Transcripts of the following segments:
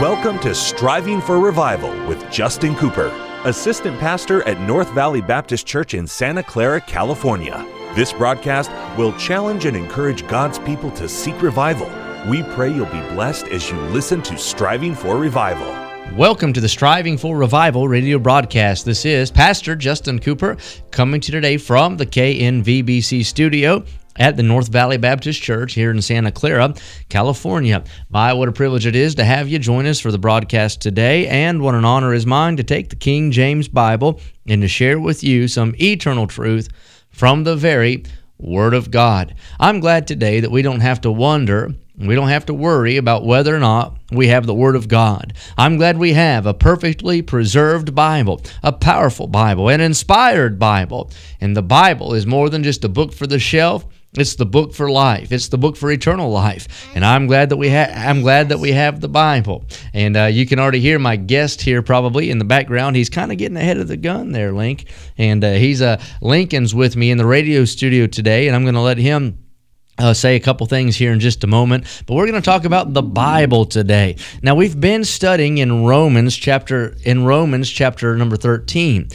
Welcome to Striving for Revival with Justin Cooper, Assistant Pastor at North Valley Baptist Church in Santa Clara, California. This broadcast will challenge and encourage God's people to seek revival. We pray you'll be blessed as you listen to Striving for Revival. Welcome to the Striving for Revival radio broadcast. This is Pastor Justin Cooper coming to you today from the KNVBC studio at the North Valley Baptist Church here in Santa Clara, California. My, what a privilege it is to have you join us for the broadcast today, and what an honor is mine to take the King James Bible and to share with you some eternal truth from the very Word of God. I'm glad today that we don't have to wonder we don't have to worry about whether or not we have the Word of God. I'm glad we have a perfectly preserved Bible, a powerful Bible, an inspired Bible. And the Bible is more than just a book for the shelf. It's the book for life. It's the book for eternal life, and I'm glad that we have. I'm glad that we have the Bible. And uh, you can already hear my guest here, probably in the background. He's kind of getting ahead of the gun there, Link. And uh, he's uh, Lincoln's with me in the radio studio today, and I'm going to let him uh, say a couple things here in just a moment, but we're going to talk about the Bible today. Now we've been studying in Romans chapter in Romans chapter number 13.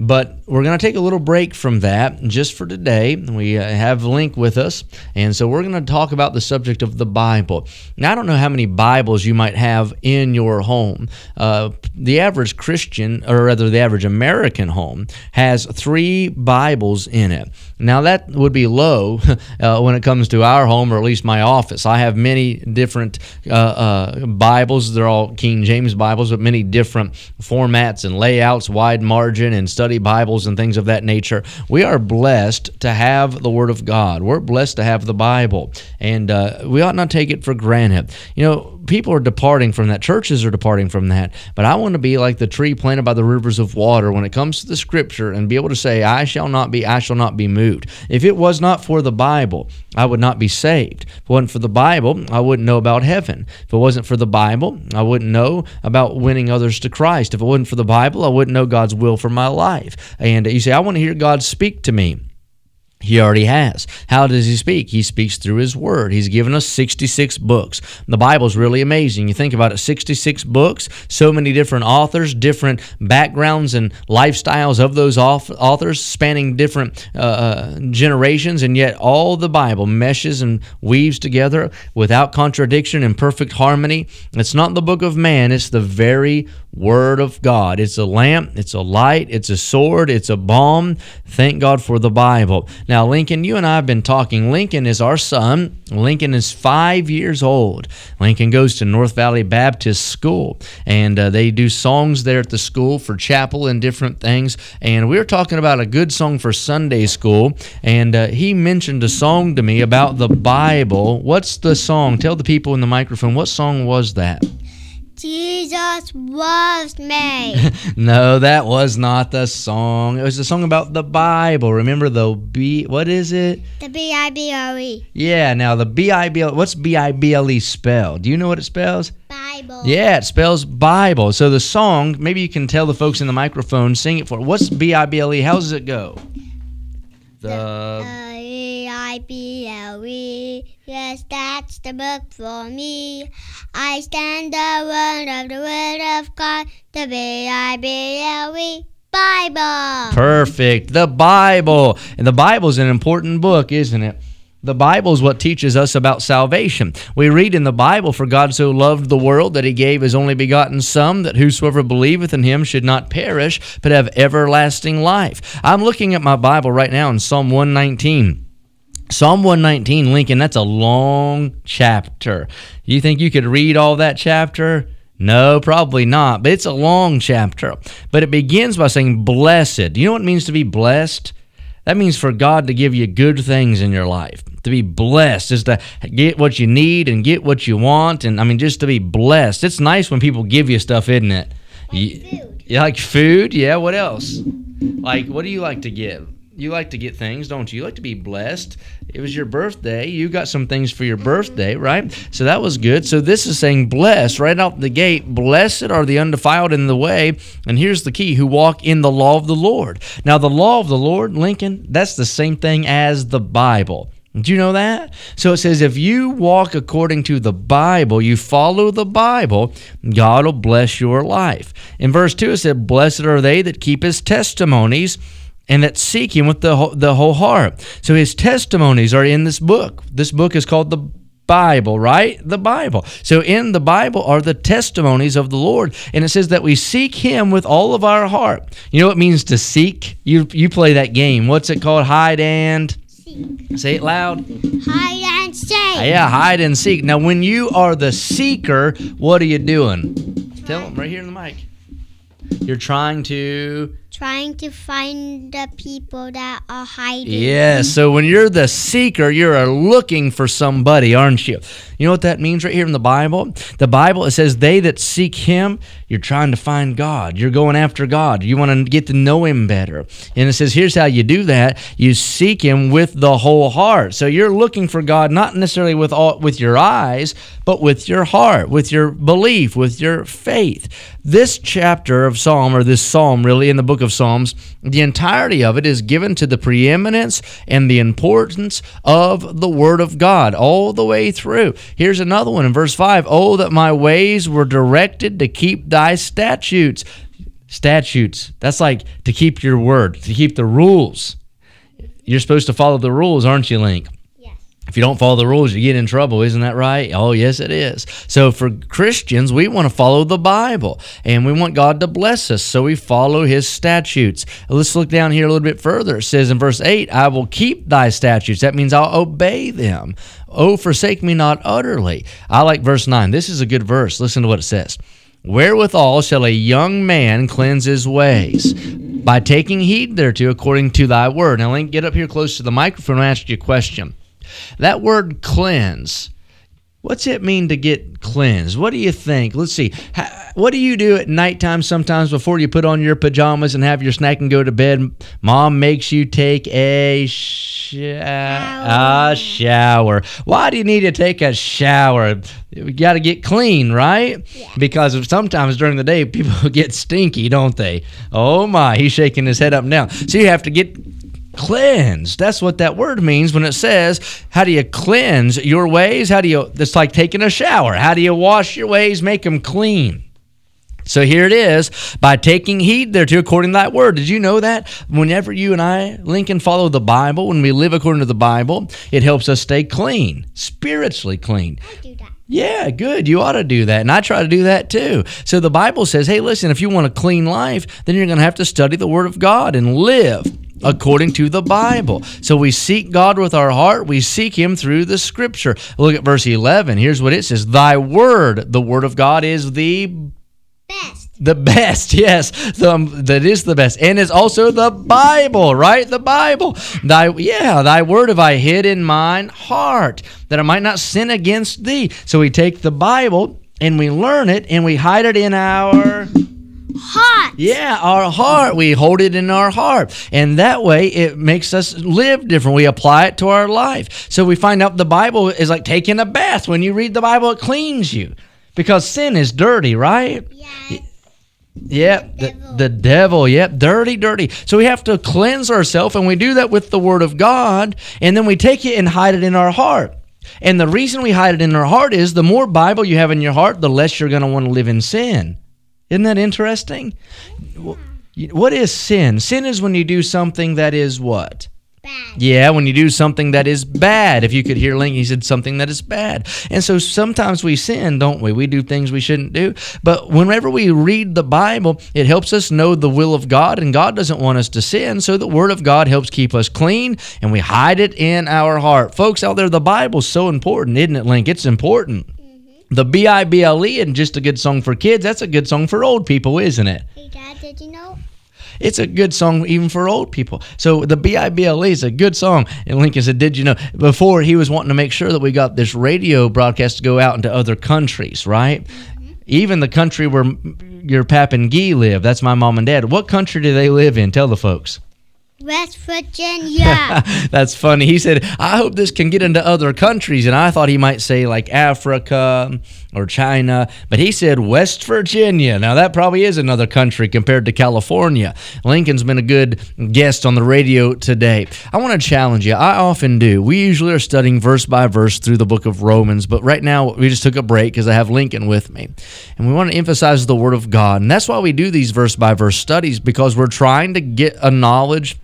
But we're going to take a little break from that just for today. We uh, have Link with us, and so we're going to talk about the subject of the Bible. Now, I don't know how many Bibles you might have in your home. Uh, the average Christian, or rather the average American home, has three Bibles in it. Now, that would be low uh, when it comes to our home, or at least my office. I have many different uh, uh, Bibles. They're all King James Bibles, but many different formats and layouts, wide margin, and study study Bibles and things of that nature. We are blessed to have the Word of God. We're blessed to have the Bible, and uh, we ought not take it for granted. You know, people are departing from that. Churches are departing from that. But I want to be like the tree planted by the rivers of water when it comes to the Scripture and be able to say, "I shall not be, I shall not be moved." If it was not for the Bible, I would not be saved. If it wasn't for the Bible, I wouldn't know about heaven. If it wasn't for the Bible, I wouldn't know about winning others to Christ. If it wasn't for the Bible, I wouldn't know God's will for my life. And you say, I want to hear God speak to me. He already has. How does he speak? He speaks through his word. He's given us 66 books. The Bible's really amazing. You think about it 66 books, so many different authors, different backgrounds and lifestyles of those authors, spanning different uh, uh, generations, and yet all the Bible meshes and weaves together without contradiction and perfect harmony. It's not the book of man, it's the very Word of God. It's a lamp, it's a light, it's a sword, it's a balm. Thank God for the Bible. Now, Lincoln, you and I have been talking. Lincoln is our son. Lincoln is five years old. Lincoln goes to North Valley Baptist School, and uh, they do songs there at the school for chapel and different things. And we were talking about a good song for Sunday school, and uh, he mentioned a song to me about the Bible. What's the song? Tell the people in the microphone, what song was that? Jesus loves me. no, that was not the song. It was a song about the Bible. Remember the B? What is it? The B I B L E. Yeah. Now the B I B L. What's B I B L E spelled? Do you know what it spells? Bible. Yeah, it spells Bible. So the song, maybe you can tell the folks in the microphone, sing it for. What's B I B L E? How does it go? The. Uh, I B L E. Yes, that's the book for me. I stand the word of the word of God, the B I B L E. Bible. Perfect. The Bible. And the Bible is an important book, isn't it? The Bible is what teaches us about salvation. We read in the Bible, For God so loved the world that he gave his only begotten Son, that whosoever believeth in him should not perish, but have everlasting life. I'm looking at my Bible right now in Psalm 119. Psalm 119, Lincoln, that's a long chapter. You think you could read all that chapter? No, probably not, but it's a long chapter. But it begins by saying, Blessed. Do you know what it means to be blessed? That means for God to give you good things in your life. To be blessed is to get what you need and get what you want. And I mean, just to be blessed. It's nice when people give you stuff, isn't it? Like you, food. You like food? Yeah, what else? Like, what do you like to give? you like to get things, don't you? You like to be blessed. It was your birthday. You got some things for your birthday, right? So that was good. So this is saying, blessed right out the gate. Blessed are the undefiled in the way. And here's the key who walk in the law of the Lord. Now, the law of the Lord, Lincoln, that's the same thing as the Bible. Do you know that? So it says if you walk according to the Bible, you follow the Bible, God will bless your life. In verse 2, it said, Blessed are they that keep his testimonies and that seek him with the whole, the whole heart. So his testimonies are in this book. This book is called the Bible, right? The Bible. So in the Bible are the testimonies of the Lord, and it says that we seek Him with all of our heart. You know what it means to seek? You you play that game. What's it called? Hide and Seek. say it loud. Hide and seek. Yeah, hide and seek. Now, when you are the seeker, what are you doing? Tell them right here in the mic. You're trying to Trying to find the people that are hiding. Yeah, so when you're the seeker, you're looking for somebody, aren't you? You know what that means right here in the Bible? The Bible it says they that seek him, you're trying to find God. You're going after God. You want to get to know him better. And it says here's how you do that. You seek him with the whole heart. So you're looking for God not necessarily with all with your eyes, but with your heart, with your belief, with your faith. This chapter of Psalm or this psalm really in the book of Psalms, the entirety of it is given to the preeminence and the importance of the Word of God all the way through. Here's another one in verse 5 Oh, that my ways were directed to keep thy statutes. Statutes, that's like to keep your word, to keep the rules. You're supposed to follow the rules, aren't you, Link? Yes. If you don't follow the rules, you get in trouble. Isn't that right? Oh, yes, it is. So, for Christians, we want to follow the Bible and we want God to bless us. So, we follow his statutes. Let's look down here a little bit further. It says in verse 8, I will keep thy statutes. That means I'll obey them. Oh, forsake me not utterly. I like verse 9. This is a good verse. Listen to what it says. Wherewithal shall a young man cleanse his ways? By taking heed thereto according to thy word. Now, Link, get up here close to the microphone and ask you a question. That word cleanse, what's it mean to get cleansed? What do you think? Let's see. Ha- What do you do at nighttime sometimes before you put on your pajamas and have your snack and go to bed? Mom makes you take a sh- a shower. Why do you need to take a shower? You got to get clean, right? Yeah. Because sometimes during the day people get stinky, don't they? Oh my, he's shaking his head up and down. So you have to get cleansed. That's what that word means when it says, How do you cleanse your ways? How do you, it's like taking a shower. How do you wash your ways, make them clean? So here it is, by taking heed thereto according to that word. Did you know that? Whenever you and I, Lincoln, follow the Bible, when we live according to the Bible, it helps us stay clean, spiritually clean. I do that. Yeah, good. You ought to do that. And I try to do that too. So the Bible says, hey, listen, if you want a clean life, then you're going to have to study the Word of God and live according to the Bible. So we seek God with our heart, we seek Him through the Scripture. Look at verse 11. Here's what it says Thy Word, the Word of God, is the Best. the best, yes, the, that is the best, and it's also the Bible, right? The Bible. Thy yeah, thy word have I hid in mine heart, that I might not sin against thee. So we take the Bible and we learn it and we hide it in our Hot. yeah, our heart. We hold it in our heart. And that way it makes us live different. We apply it to our life. So we find out the Bible is like taking a bath. When you read the Bible, it cleans you. Because sin is dirty, right? Yes. Yep, the, devil. the devil. Yep, dirty, dirty. So we have to cleanse ourselves, and we do that with the Word of God, and then we take it and hide it in our heart. And the reason we hide it in our heart is the more Bible you have in your heart, the less you're going to want to live in sin. Isn't that interesting? Wh- What is sin? Sin is when you do something that is what? Bad. Yeah, when you do something that is bad. If you could hear Link, he said something that is bad. And so sometimes we sin, don't we? We do things we shouldn't do. But whenever we read the Bible, it helps us know the will of God, and God doesn't want us to sin. So the Word of God helps keep us clean, and we hide it in our heart. Folks out there, the Bible's so important, isn't it, Link? It's important. The B I B L E isn't just a good song for kids, that's a good song for old people, isn't it? Hey, Dad, did you know? It's a good song even for old people. So the B I B L E is a good song. And Lincoln said, "Did you know?" Before he was wanting to make sure that we got this radio broadcast to go out into other countries, right? Mm-hmm. Even the country where your pap and Gee live. That's my mom and dad. What country do they live in? Tell the folks. West Virginia. That's funny. He said, I hope this can get into other countries. And I thought he might say like Africa or China, but he said West Virginia. Now, that probably is another country compared to California. Lincoln's been a good guest on the radio today. I want to challenge you. I often do. We usually are studying verse by verse through the book of Romans, but right now we just took a break because I have Lincoln with me. And we want to emphasize the Word of God. And that's why we do these verse by verse studies because we're trying to get a knowledge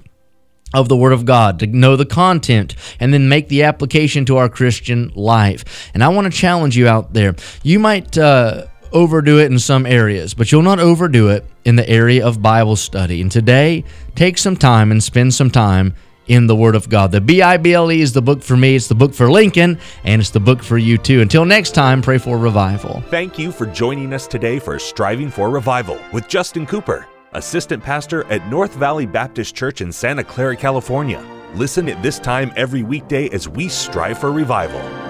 of the Word of God, to know the content, and then make the application to our Christian life. And I want to challenge you out there. You might uh, overdo it in some areas, but you'll not overdo it in the area of Bible study. And today, take some time and spend some time in the Word of God. The B I B L E is the book for me, it's the book for Lincoln, and it's the book for you too. Until next time, pray for revival. Thank you for joining us today for Striving for Revival with Justin Cooper assistant pastor at North Valley Baptist Church in Santa Clara, California. Listen at this time every weekday as we strive for revival.